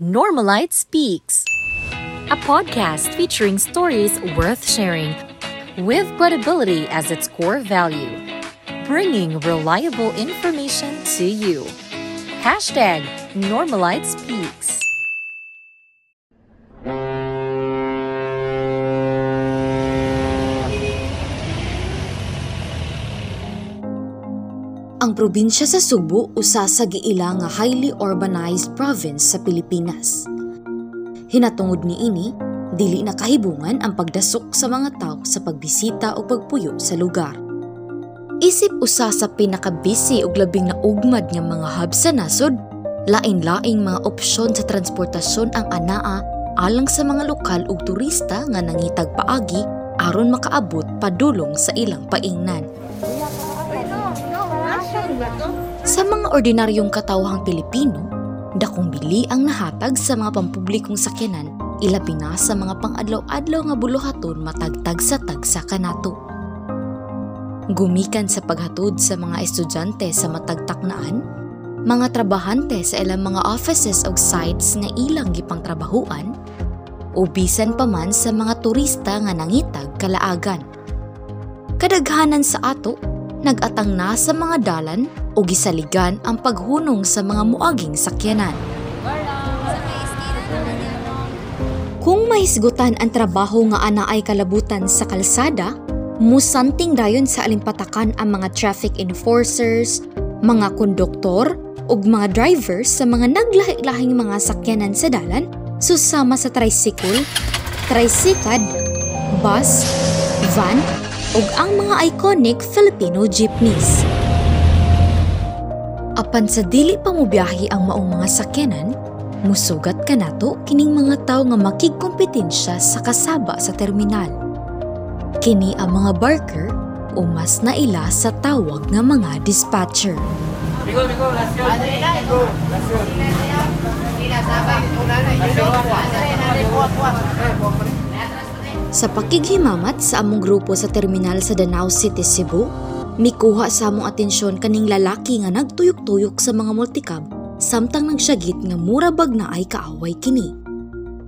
Normalite Speaks, a podcast featuring stories worth sharing with credibility as its core value, bringing reliable information to you. Hashtag Normalite Ang probinsya sa Subo usa sa giila nga highly urbanized province sa Pilipinas. Hinatungod ni ini, dili na kahibungan ang pagdasok sa mga tao sa pagbisita o pagpuyo sa lugar. Isip usa sa pinakabisi ug labing naugmad nga mga hub sa nasod, lain-laing mga opsyon sa transportasyon ang anaa alang sa mga lokal ug turista nga nangitag paagi aron makaabot padulong sa ilang paingnan. Sa mga ordinaryong katawhang Pilipino, dakong bili ang nahatag sa mga pampublikong sakyanan ilabi na sa mga pang-adlaw-adlaw nga buluhaton matagtag sa tagsa kanato. Gumikan sa paghatod sa mga estudyante sa matagtaknaan, mga trabahante sa ilang mga offices o sites nga ilang gipang trabahuan, o bisan pa man sa mga turista nga nangitag kalaagan. Kadaghanan sa ato, nagatang na sa mga dalan o gisaligan ang paghunong sa mga muaging sakyanan. Kung mahisgutan ang trabaho nga ana ay kalabutan sa kalsada, musanting dayon sa alimpatakan ang mga traffic enforcers, mga konduktor, ug mga drivers sa mga naglahi-lahing mga sakyanan sa dalan susama sa tricycle, tricycad, bus, van, ug ang mga iconic Filipino jeepneys. Apan sa dili pa mo biyahe ang maong mga sakyanan, musugat ka nato kining mga tao nga makigkompetensya sa kasaba sa terminal. Kini ang mga barker o mas naila sa tawag nga mga dispatcher. Sa pakighimamat sa among grupo sa terminal sa Danau City, Cebu, mikuha sa among atensyon kaning lalaki nga nagtuyok-tuyok sa mga multicab samtang nagsyagit nga mura bag na ay kaaway kini.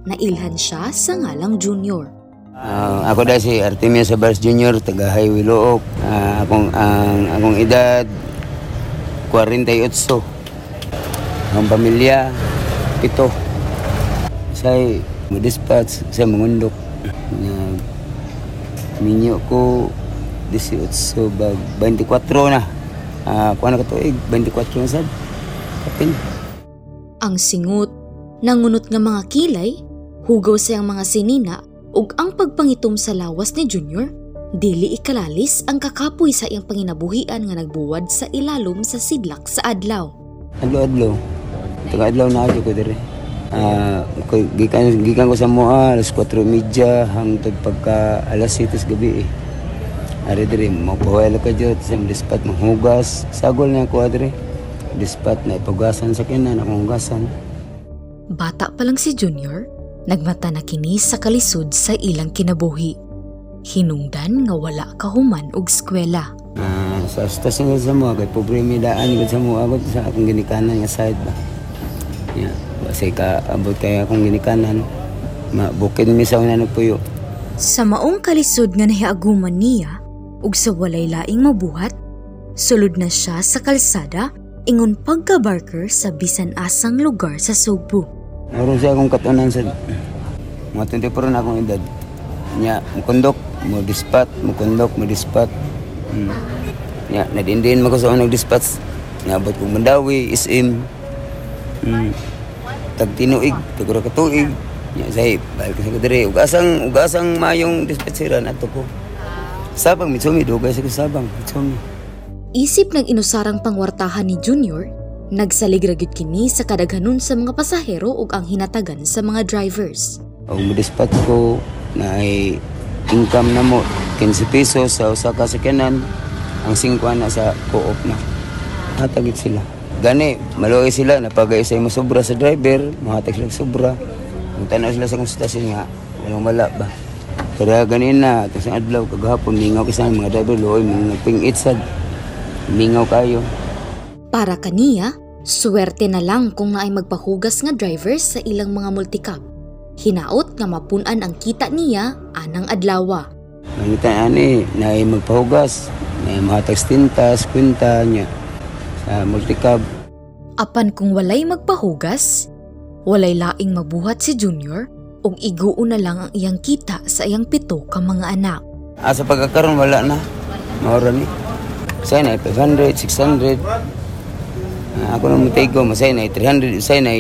Nailhan siya sa ngalang junior. Ah, ako dahil si Artemio Sabars Jr., taga Highway Look. Ah, akong, ang akong edad, 48. Ang pamilya, pito. Say, madispatch sa mangundok. Na, minyo ko, 18 bag, 24 na. Ah, kuha na katuig, 24 na sad. Kapin. Ang singut, nangunot nga mga kilay, hugaw sayang mga sinina, ug ang pagpangitom sa lawas ni Junior, dili ikalalis ang kakapoy sa iyang panginabuhian nga nagbuwad sa ilalom sa sidlak sa adlaw. Adlaw-adlaw. Taga-adlaw na ako ko dire. Ah, ko gikan gikan ko sa moa alas 4:30 hangtod pagka alas 7 sa gabi eh. Ari dire mo pawala ka jud sa dispat manghugas. Sagol na ako dire. Dispat na ipugasan sa kinan hugasan. Bata pa lang si Junior, nagmata na kini sa kalisod sa ilang kinabuhi. Hinungdan nga wala kahuman og eskwela. Ah, sa stasyon sa mo kay pobre mi daan gud sa abot sa akong ginikanan nga side ba. Ya, kasi ka abot kay akong ginikanan. Mabukid mi sa una puyo. Sa maong kalisod nga nahiaguman niya, ug sa walay laing mabuhat, sulod na siya sa kalsada ingon pagka-barker sa bisan asang lugar sa Sugbo. Naroon siya akong katunan sa mga 24 na akong edad. Nya, mukundok, mo dispat, mukundok, mo dispat. Hmm. Nya, nadindin mo ko sa unang dispatch. Nabot kong mandawi, isim. Hmm. Tagtinuig, taguro ka tuig. Nya, say, balik ka sa kadiri. Ugasang, ugasang mayong dispatcheran ato ko. Sabang, mitsumi, dugay sa kasabang, mitsumi. Isip ng inusarang pangwartahan ni Junior, nagsaligragid kini sa kadaghanon sa mga pasahero ug ang hinatagan sa mga drivers. O madispatch ko na ay income na mo 15 pesos sa usa ka sakyanan ang 5 na sa co-op na hatagit sila gani maluoy sila napagay sa mo sobra sa driver mahatag sila sobra. Kung tanaw sila sa kong stasyon nga walang wala ba? Kaya ganin na ito sa adlaw kagahapon mingaw kasi mga driver luoy mga nagpingit sad. Mingaw kayo. Para kaniya, Swerte na lang kung naay magpahugas nga drivers sa ilang mga multicab. Hinaot nga mapunan ang kita niya anang adlawa. Nangitan ani, na magpahugas, na mahatag tintas, kwinta niya sa multicab. Apan kung walay magpahugas, walay laing mabuhat si Junior ug iguo na lang ang iyang kita sa iyang pito ka mga anak. Ah, sa pagkakaroon, wala na. Maura ni. Say na 500, 600. Ah, ako na mutigo, masay na 300, say na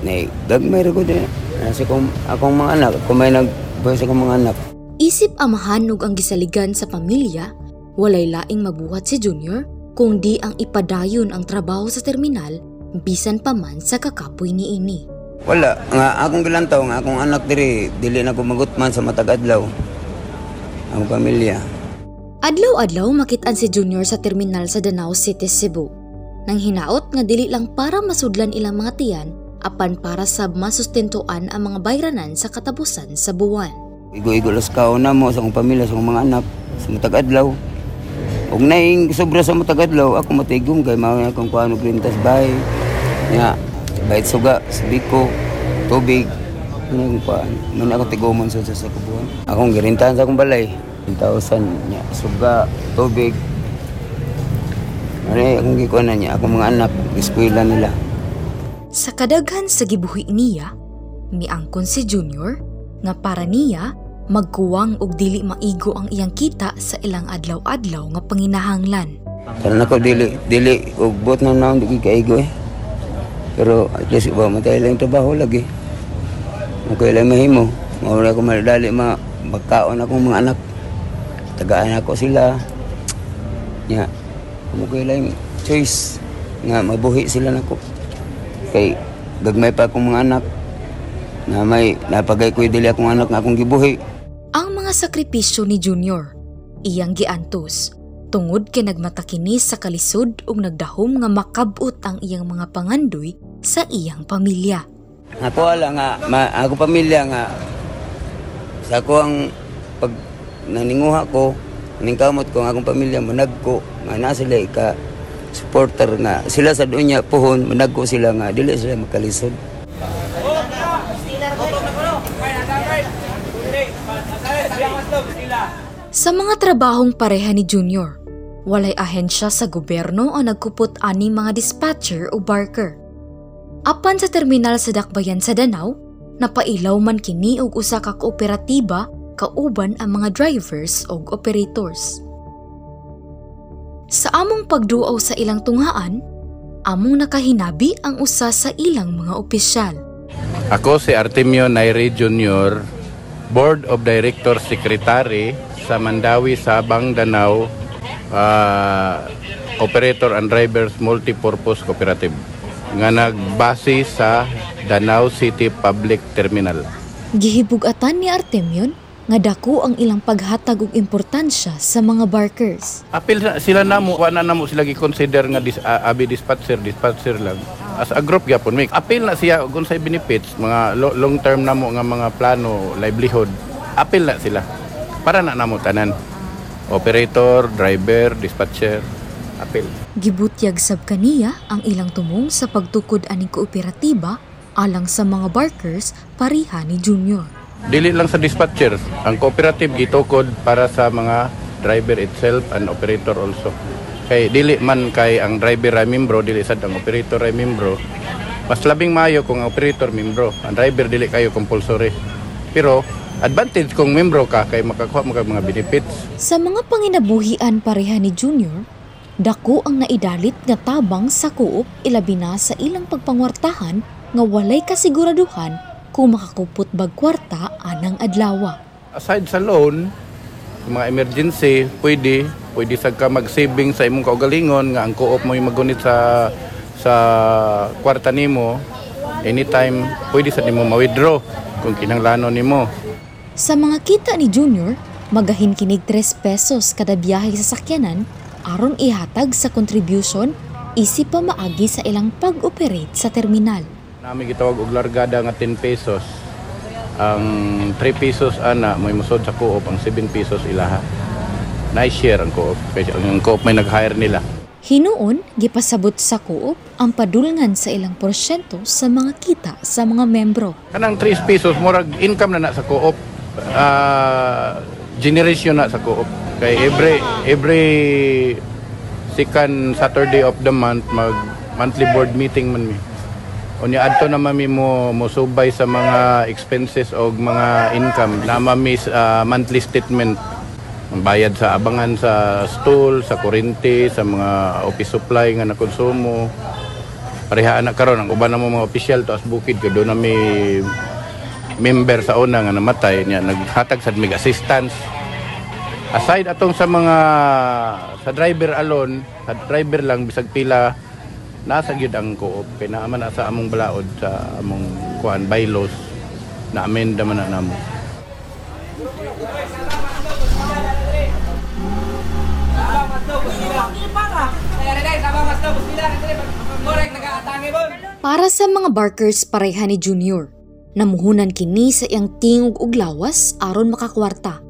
na gagmay ra ko din. Nasa kong, akong mga anak, kung may nagbuhay sa akong mga anak. Isip amahan ug ang gisaligan sa pamilya, walay laing mabuhat si Junior kung di ang ipadayon ang trabaho sa terminal bisan pa man sa kakapoy ni ini. Wala, nga akong gilantaw, nga akong anak diri, dili na ko magutman sa matag adlaw. Ang pamilya. Adlaw-adlaw makitaan si Junior sa terminal sa Danao City, Cebu. Nang hinaot nga dili lang para masudlan ilang mga tiyan, apan para sa masustentuan ang mga bayranan sa katapusan sa buwan. Igo-igo las kauna mo sa akong pamilya, sa akong mga anak, sa matag adlaw. Ug naing sobra sa matag adlaw, ako matigom kay mao na akong kuano grintas bahay. Nya, bayad suga, sabiko, tubig. Ano yung kuan? Man ako tigomon sa sa kubuhan. Akong girintahan sa akong balay. 1,000 nya suga, tubig. Ano akong gikuan na niya, akong mga anak, eskwela nila. Sa kadaghan sa gibuhi niya, miangkon si Junior nga para niya magkuwang og dili maigo ang iyang kita sa ilang adlaw-adlaw nga panginahanglan. Karon ako dili dili ug bot na naon di kaigo eh. Pero at least ba matay lang trabaho lagi. Okay lang mahimo. Mao na ako madali ma magkaon akong mga anak. Tagaan ako sila. Nya. Okay lang choice nga mabuhi sila nako. Kay gagmay pa akong mga anak na may napagay ko dili akong anak nga akong gibuhi. Mga sakripisyo ni Junior, iyang giantos, tungod kay nagmatakinis sa kalisod ug nagdahom nga makabot ang iyang mga pangandoy sa iyang pamilya. Ako ala nga, ma, ako pamilya nga, sa ako ang pag naninguha ko, ningkamot ko ang akong pamilya, manag ko, nga na sila ka supporter nga, sila sa doon niya puhon, manag ko sila nga, dili sila makalisod. Sa mga trabahong pareha ni Junior, walay ahensya sa gobyerno o nagkupot ani mga dispatcher o barker. Apan sa terminal sa Dakbayan sa Danau, napailaw man kini og usa ka kooperatiba kauban ang mga drivers o operators. Sa among pagduaw sa ilang tunghaan, among nakahinabi ang usa sa ilang mga opisyal. Ako si Artemio Nairi Jr., Board of Directors Secretary sa Mandawi Sabang Danau ah, Operator and Drivers Multipurpose Cooperative nga nagbase sa Danau City Public Terminal. Gihibugatan ni Artemion nga dako ang ilang paghatag og importansya sa mga barkers. Apil sila namo, wa na namo sila gi-consider nga dis, ah, abi dispatcher, dispatcher lang. As a group gyapon mi. Apil na siya og unsay benefits, mga lo- long term namo nga mga plano, livelihood. Apil na sila. Para na namo tanan. Operator, driver, dispatcher, apil. Gibutyag sab kaniya ang ilang tumong sa pagtukod aning kooperatiba alang sa mga barkers pariha ni Junior. Dili lang sa dispatcher, ang cooperative gitukod para sa mga driver itself and operator also. Kay dili man kay ang driver ay membro, dili sad ang operator ay membro. Mas labing mayo kung ang operator membro, ang driver dili kayo compulsory. Pero advantage kung membro ka kay makakuha mo mga benefits. Sa mga panginabuhian pareha ni Junior, dako ang naidalit nga tabang sa kuop ilabi na sa ilang pagpangwartahan nga walay kasiguraduhan kung makakupot bag kwarta anang adlawa. Aside sa loan, mga emergency, pwede, pwede sa ka mag-saving sa imong kaugalingon nga ang co-op mo magunit sa sa kwarta nimo anytime pwede sa nimo ma-withdraw kung kinahanglanon nimo. Sa mga kita ni Junior, magahin kinig 3 pesos kada biyahe sa sakyanan aron ihatag sa contribution isip pa maagi sa ilang pag-operate sa terminal. Nami gitawag og largada nga 10 pesos. Ang 3 pesos ana may musod sa co-op ang 7 pesos ilaha. Nice share ang co-op. Kasi ang co-op may nag-hire nila. Hinuon, gipasabot sa Coop ang padulngan sa ilang porsyento sa mga kita sa mga membro. Kanang 3 pesos, murag income na na sa co-op. Ah, generation na sa co-op. Kay every, every second Saturday of the month, mag monthly board meeting man mi. Unya adto na mami mo mo subay sa mga expenses o mga income na mami ah, monthly statement ang bayad sa abangan sa stool, sa kurente, sa mga office supply nga nakonsumo. Pareha na karon ang uban mo mga opisyal taas bukid ko na may member sa una nga namatay niya naghatag sa mig assistance. Aside atong sa mga sa driver alone, sa driver lang bisag pila nasa gyud ang co-op kay sa among balaod sa among kuan bylaws na amenda man na namo. Para sa mga barkers pareha ni Junior, namuhunan kini sa iyang tingog ug lawas aron makakwarta.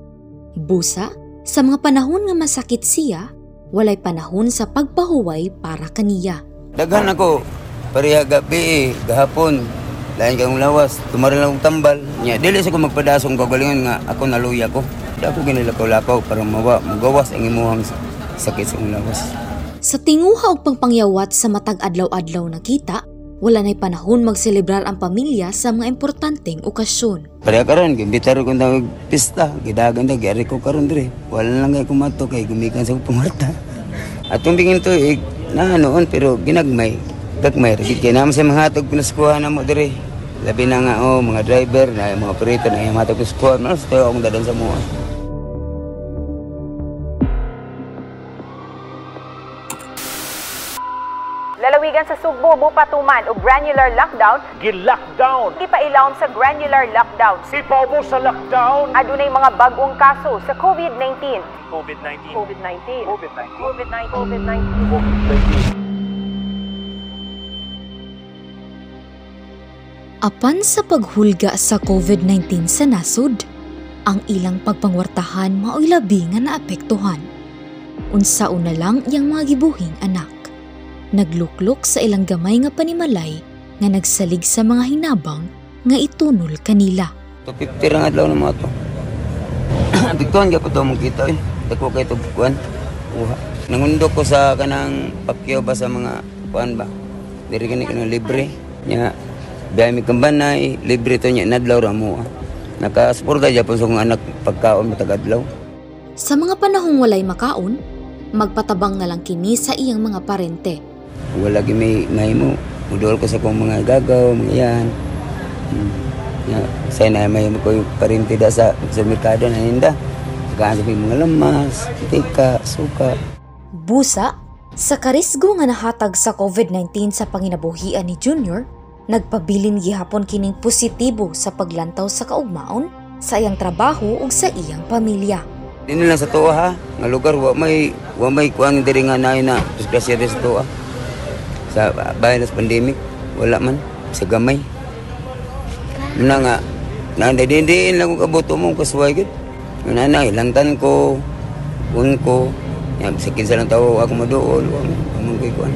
Busa, sa mga panahon nga masakit siya, walay panahon sa pagpahuway para kaniya. Daghan ako, pareha gabi eh, gahapon. Lain kang lawas, tumarin lang akong tambal. Nya, dili sa ko magpadasong kagalingan nga ako naluya ko. Dako ginilakaw-lakaw para mawa, magawas ang imuhang sakit sa lawas. Sa tinguha og pangpangyawat sa matag adlaw-adlaw na kita, wala na'y panahon magselebrar ang pamilya sa mga importanteng okasyon. Pareha karon, gimbitaro ko na pista, gidagan na, gyari ko karon dire. Wala lang kay kumato kay gumikan sa pumarta. At tumbingin to, eh, na noon, pero ginagmay. Gagmay, rigid kay naman sa mga hatog pinaskuhan na mo dire. Labi na nga, oh, mga driver, na mga operator, na yung hatog pinaskuhan. Mas tayo akong dadan sa mga. Lalawigan sa Sugbo, Bupatuman ug granular lockdown, gi-lockdown. di pa ilawom sa granular lockdown. Sipaw mo sa lockdown. Adunay mga bag-ong kaso sa COVID-19. COVID-19. COVID-19. COVID-19. COVID-19. COVID-19. Apan sa paghulga sa COVID-19 sa nasod, ang ilang pagpangwartahan mao'y labi nga naapektuhan. Unsa una lang iyang mga gibuhing anak. Nagluklok sa ilang gamay nga panimalay nga nagsalig sa mga hinabang nga itunol kanila. To 50 rang adlaw na mga to. Bigtuan ka po to mong kita eh. Dako kay to kuan. Uha. Nangundok ko sa kanang pakyaw ba sa mga kuan ba. Diri kani kanang libre. Nya biya mi kambanay, libre to nya nadlaw ra mo. Nakasuporta japon sa akong anak pagkaon matag adlaw. Sa mga panahong walay makaon, magpatabang na lang kini sa iyang mga parente. Wala may may mo. Mudol ko sa kong mga gagaw, mga yan. Hmm. Saya na may mo ko yung parintida sa sa merkado na ninda. Gaan sa mga lamas, tika, suka. Busa, sa karisgo nga nahatag sa COVID-19 sa panginabuhian ni Junior, nagpabilin gihapon kining positibo sa paglantaw sa kaugmaon sa iyang trabaho ug sa iyang pamilya. Dino lang sa tuwa ha, nga lugar wa may wa may kuan diri nga naay na disgrasya sa tuwa. Sa sa pandemic, wala man sa gamay. Muna nga nandidiin lang ko kabuto mo kasuway gid. Nga na ilangtan ko, un ko, yan sa lang tawo ako maduol, wa mo koy kuan.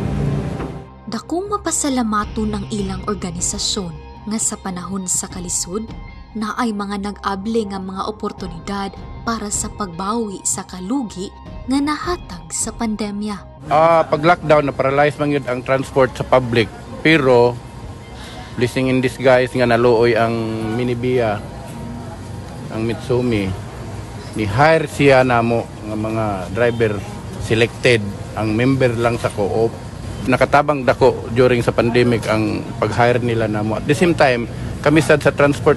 Dakong mapasalamaton ang ilang organisasyon nga sa panahon sa kalisod na ay mga nag-able nga mga oportunidad para sa pagbawi sa kalugi nga nahatag sa pandemya. Ah, pag lockdown na paralyze man yun ang transport sa public. Pero blessing in disguise nga naluoy ang Minibia ang Mitsumi ni hire siya namo nga mga driver selected ang member lang sa co-op nakatabang dako during sa pandemic ang pag-hire nila namo at the same time kami sad sa transport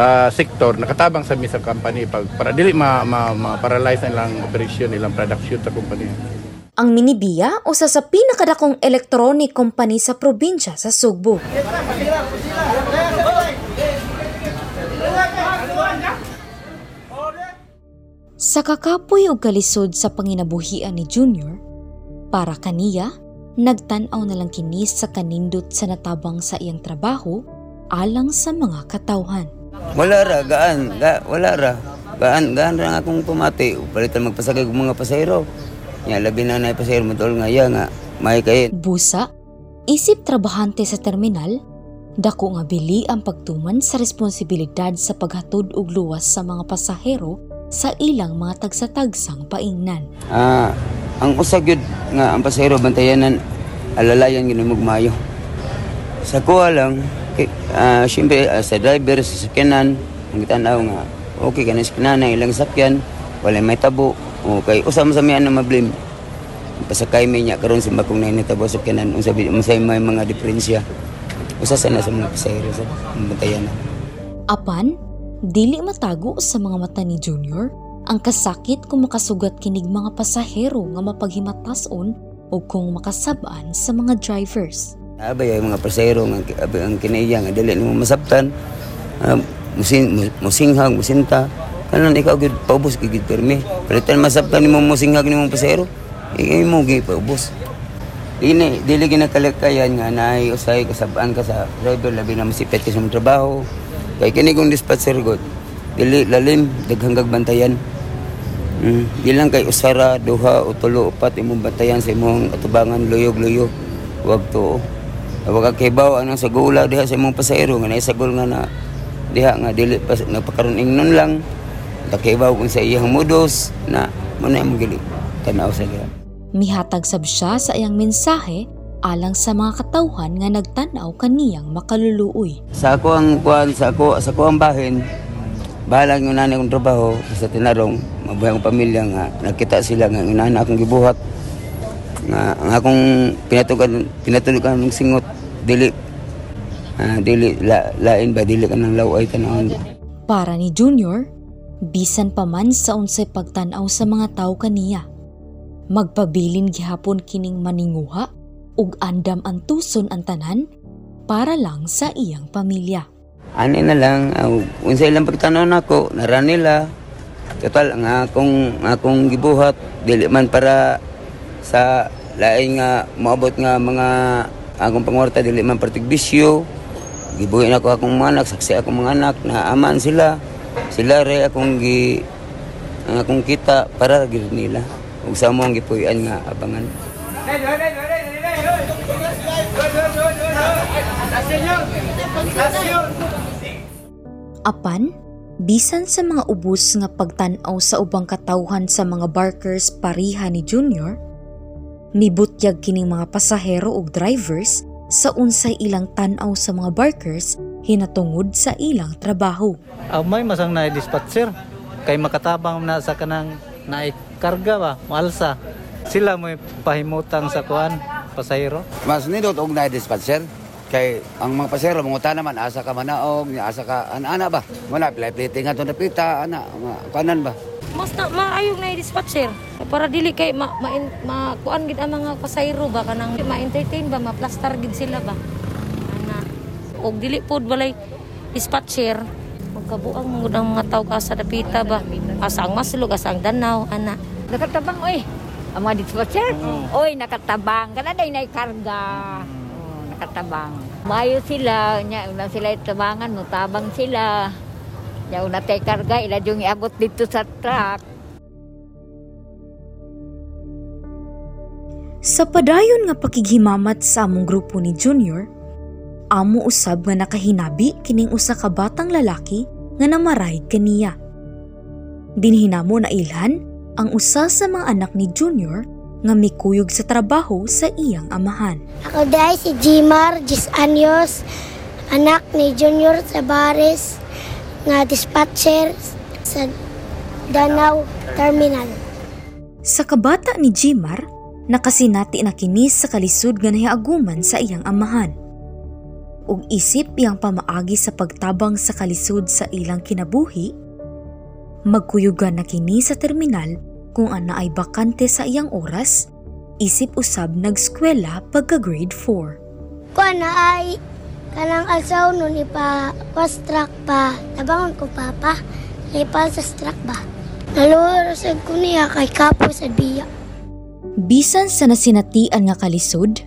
ah, sector nakatabang sa mi sa company pag para dili ma, ma, ma paralyze na ilang operation ilang production sa company Ang Minibia usa sa pinakadakong electronic company sa probinsya sa Sugbo. Sa kakapoy og kalisod sa panginabuhian ni Junior, para kaniya, nagtan-aw na lang kini sa kanindot sa natabang sa iyang trabaho alang sa mga katawhan. Wala ra gaan, ga, wala ra. Gaan, gaan ra nga akong pumati. Palitan magpasagay og mga pasahero. Nya labi na na pasahero mo tol nga ya nga may kay Busa, isip trabahante sa terminal, dako nga bili ang pagtuman sa responsibilidad sa paghatod og luwas sa mga pasahero sa ilang mga tagsa-tagsang paingnan. Ah, ang usa gyud nga ang pasahero bantayanan alalayan gyud mo mayo. Sa kuha lang kay ah, syempre ah, sa driver sa sakyanan ang tanaw nga okay ka na sa ang ilang sakyan wala may tabo o kay usa man sa miyan na mablim pasakay may niya karon sa bakong na tabo sa sakyanan unsa unsay may mga diferensya usa sa na sa mga pasahero sa bantayanan. Apan, dili matago sa mga mata ni Junior ang kasakit kung makasugat kinig mga pasahero nga mapaghimatason o kung makasabaan sa mga drivers. Abay ay mga nga abay ang kinaiya nga dili nimo masabtan. Uh, musin mu- musinghag musinta kanan ikaw gid paubos gid gid permi. Palitan masabtan nimo musinghag nimo pasahero. Ikaw mo gid paubos. Dili dili ginakalakayan nga naay usay kasabaan ka sa driver labi na masipet ka sa mong trabaho. Kay kini kung dispatcher god dili lalim daghang bantayan. Mm, di lang kay usara, duha o tulo upat imong bantayan sa imong atubangan luyog-luyog. Wag to. Wag ka kibaw anang sa gula diha sa imong pasahero nga naisagol nga na diha nga dili pa nagpakaroon ingnon lang. Takibaw kung sa iyang modus na mo na imong gili tanaw sa diha. Mihatag sab siya sa iyang mensahe alang sa mga katawhan nga nagtanaw kaniyang makaluluoy. Sa ako ang kuan sa ako sa ako ang bahin bahala ng unani akong trabaho sa tinarong mabuhay akong pamilya nga nakita sila nga unani akong gibuhat nga ang akong pinatugan pinatulugan ng singot dili ah, dili la, lain ba dili ka ng laway tanawon Para ni Junior, bisan pa man sa unsay pagtanaw sa mga tao kaniya. Magpabilin gihapon kining maninguha ug andam ang tuson ang tanan para lang sa iyang pamilya. ani na lang uh, unsa ilang pagtanaw nako nara nila total ang akong akong gibuhat dili man para sa lain nga moabot nga mga akong pangwarta dili man partigbisyo gibuhi na ko akong mga anak saksi akong mga anak na aman sila. Sila re akong gi ang akong kita para gid nila. Ug sa mo ang gipuy-an nga abangan. Apan, bisan sa mga ubos nga pagtanaw sa ubang katawhan sa mga barkers pariha ni Junior, mibutyag kining mga pasahero ug drivers sa unsay ilang tanaw sa mga barkers hinatungod sa ilang trabaho. Ah, may masang na dispatcher kay makatabang na sa kanang naay karga ba maalsa sila may pahimutang sa kuan pasahero. Mas nindot og na dispatcher kay ang mga pasero manguta naman asa ka manaog ni asa ka an ana ba? Wala play play nga to napita ana kanan ba mas na maayong na dispatcher para dili kay ma, ma, ma kuan gid ang mga pasayro ba kanang ma-entertain ba ma-plastar gid sila ba ana og dili pod balay dispatcher magkabuang mangud ang mga tao ka sa dapita ba asa ang maslog asa ang danaw ana Nakatabang, oy. Ang mga dispatcher, oy, nakatabang. Kana day na karga. Oh, nakatabang. Mayo sila, nya sila itabangan, no, tabang sila. Nya una tay karga, ila yung iabot dito sa truck. Sa padayon nga pakighimamat sa among grupo ni Junior, amo usab nga nakahinabi kining usa ka batang lalaki nga namaray kaniya. Dinhinamo na ilhan ang usa sa mga anak ni Junior nga mikuyog sa trabaho sa iyang amahan. Ako dahil si Jimar, 10 anyos, anak ni Junior Tabares, nga dispatcher sa Danau Terminal. Sa kabata ni Jimar, nakasinati na kini sa kalisod nga nahiaguman sa iyang amahan. Ug isip iyang pamaagi sa pagtabang sa kalisod sa ilang kinabuhi, magkuyugan na kini sa terminal kung ana ay bakante sa iyang oras, isip usab nagskwela pagka grade 4. Kuha na ay kanang alsaw nun ipa was truck pa. Nabangon ko papa, ipa sa truck ba. Nalurusag ko niya kay kapo sa biya. Bisan sa nasinatian nga kalisod,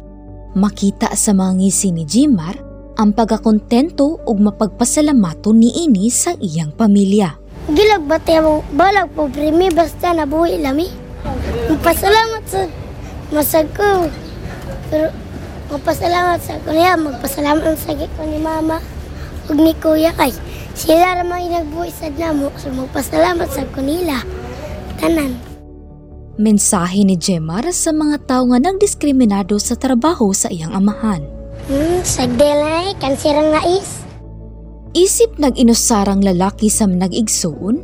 makita sa mga ngisi ni Jimar ang pagkakontento ug mapagpasalamato niini sa iyang pamilya. Gilag ba tayo balag po primi basta nabuhi lami. Magpasalamat sa masag ko. Pero magpasalamat sa kuya, magpasalamat sa ko ni mama ug ni kuya kay sila ra may nagbuhi namo so magpasalamat sa kunila. Tanan. Mensahe ni Jemar sa mga tao nga nagdiskriminado sa trabaho sa iyang amahan. Hmm, sagdelay kansirang nais. Isip nag-inusarang lalaki sa nag-igsuon,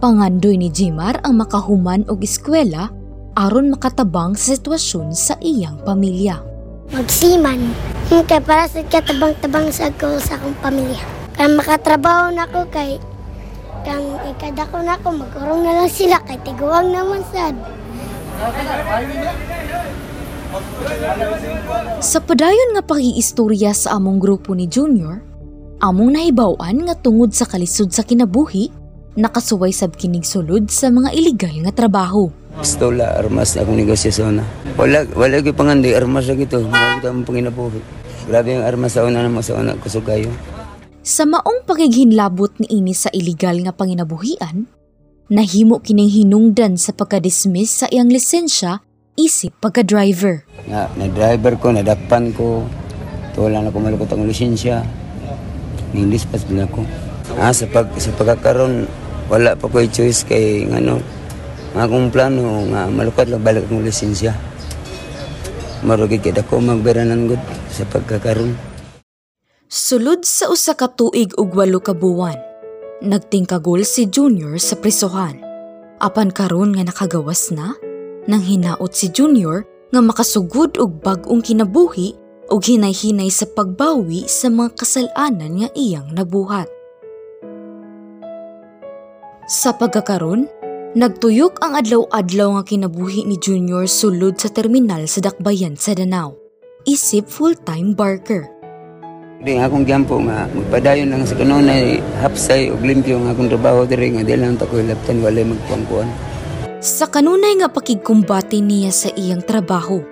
pangandoy ni Jemar ang makahuman og eskwela aron makatabang sa sitwasyon sa iyang pamilya. Magsiman. Hmm, kay para sa katabang-tabang sa ko sa akong pamilya. Kaya makatrabaho na ko kay kang ikadako na ko magurong na lang sila kay tiguang naman sad. Sa padayon nga pag-iistorya sa among grupo ni Junior, among nahibawan nga tungod sa kalisod sa kinabuhi, nakasuway sab kinig sulod sa mga illegal nga trabaho. Pistola, armas akong negosasyon na. Wala, wala ko panganday, armas na gito. Mga kita ang panginabuhi. Grabe yung armas sa una naman sa una kusugayo. Sa maong pagighinlabot ni ini sa illegal nga panginabuhian, nahimo kining hinungdan sa pagka-dismiss sa iyang lisensya isip pagka-driver. Na, na driver ko, nadapan ko. Tuwala na ko malukot ang lisensya. Ning-dispatch din ako. Ah, sa, pag, sa pagkakaroon, wala pa ko choice kay ano, nga akong plano nga malukot lang balik ang lisensya. Marugid kaya ko magberanan good sa pagkakaroon. Sulod sa usa ka tuig ug walo ka buwan, nagtingkagol si Junior sa prisohan. Apan karon nga nakagawas na, nang hinaot si Junior nga makasugod og bag-ong kinabuhi ug hinay-hinay sa pagbawi sa mga kasalanan nga iyang nabuhat. Sa pagkakaron, nagtuyok ang adlaw-adlaw nga kinabuhi ni Junior sulod sa terminal sa Dakbayan sa Danau. Isip full-time barker. Di nga akong gyampo nga magpadayon lang sa kanunay hapsay ug limpyo nga akong trabaho diri nga di lang ta ko laptan walay magpuangkuan. Sa kanunay nga pakigkumbati niya sa iyang trabaho,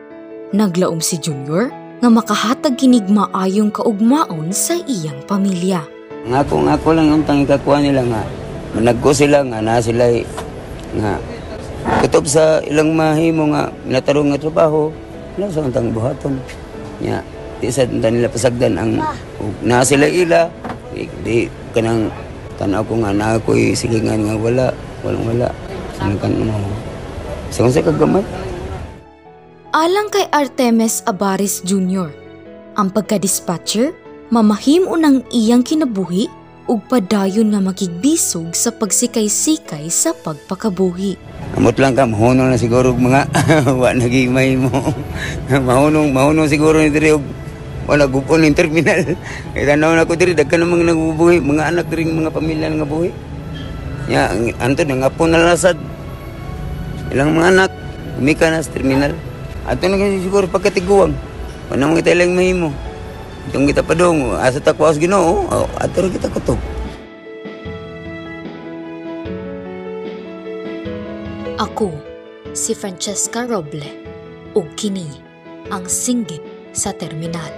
naglaom si Junior nga makahatag kinig maayong kaugmaon sa iyang pamilya. Nga ako nga ako lang ang tangikakuha nila nga managko sila nga na sila nga. Kutob sa ilang mahimo nga natarong nga trabaho wala sa tang buhaton. Nya di sa nila pasagdan ang na sila ila di, di kanang tanaw ko nga na ako'y silingan nga wala walang wala. Sa kan mo? Sa unsa kagamay Alang kay Artemis Abaris Jr., ang pagka-dispatcher, mamahim unang iyang kinabuhi ug padayon nga makigbisog sa pagsikay-sikay sa pagpakabuhi. Amot lang ka, mahunong na siguro mga wa nagimay mo. mahunong, mahunong siguro ni diri wala gupon ng terminal. Kaya tanaw na ko diri, dagkan namang nagbubuhi, mga anak diri mga pamilya nga buhi. Ya, anto na nga po nalasad. Ilang mga anak, umika na sa terminal. Ato na siguro pagkatiguang. Wala mo kita ilang mahimo. Itong kita pa dong, asa ta kuwas ginoo, oh, ato rin kita kutob. Ako, si Francesca Roble, ug kini ang singgit sa terminal.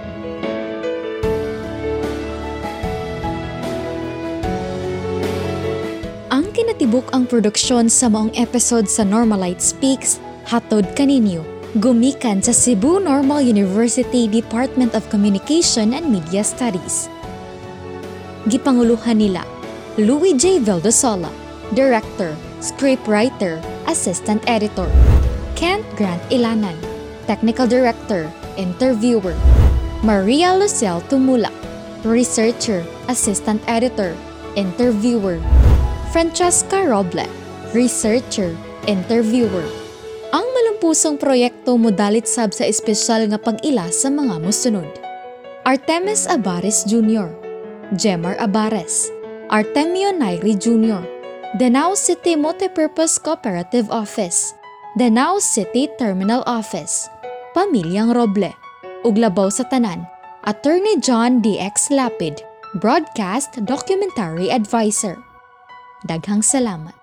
Ang kinatibuk ang produksyon sa maong episode sa Normalite Speaks hatod kaninyo gumikan sa Cebu Normal University Department of Communication and Media Studies. Gipanguluhan nila Louis J. Valdesola, Director, Scriptwriter, Assistant Editor. Kent Grant Ilanan, Technical Director, Interviewer. Maria Lucel Tumulak, Researcher, Assistant Editor, Interviewer. Francesca Roble, Researcher, Interviewer. Ang malampusong proyekto modalit sab sa espesyal nga pag-ila sa mga musunod. Artemis Abares Jr., Jemar Abares, Artemio Nairi Jr., Danao City Multipurpose Cooperative Office, Danao City Terminal Office, Pamilyang Roble, Uglabaw sa Tanan, Attorney John D.X. Lapid, Broadcast Documentary Advisor. Daghang salamat.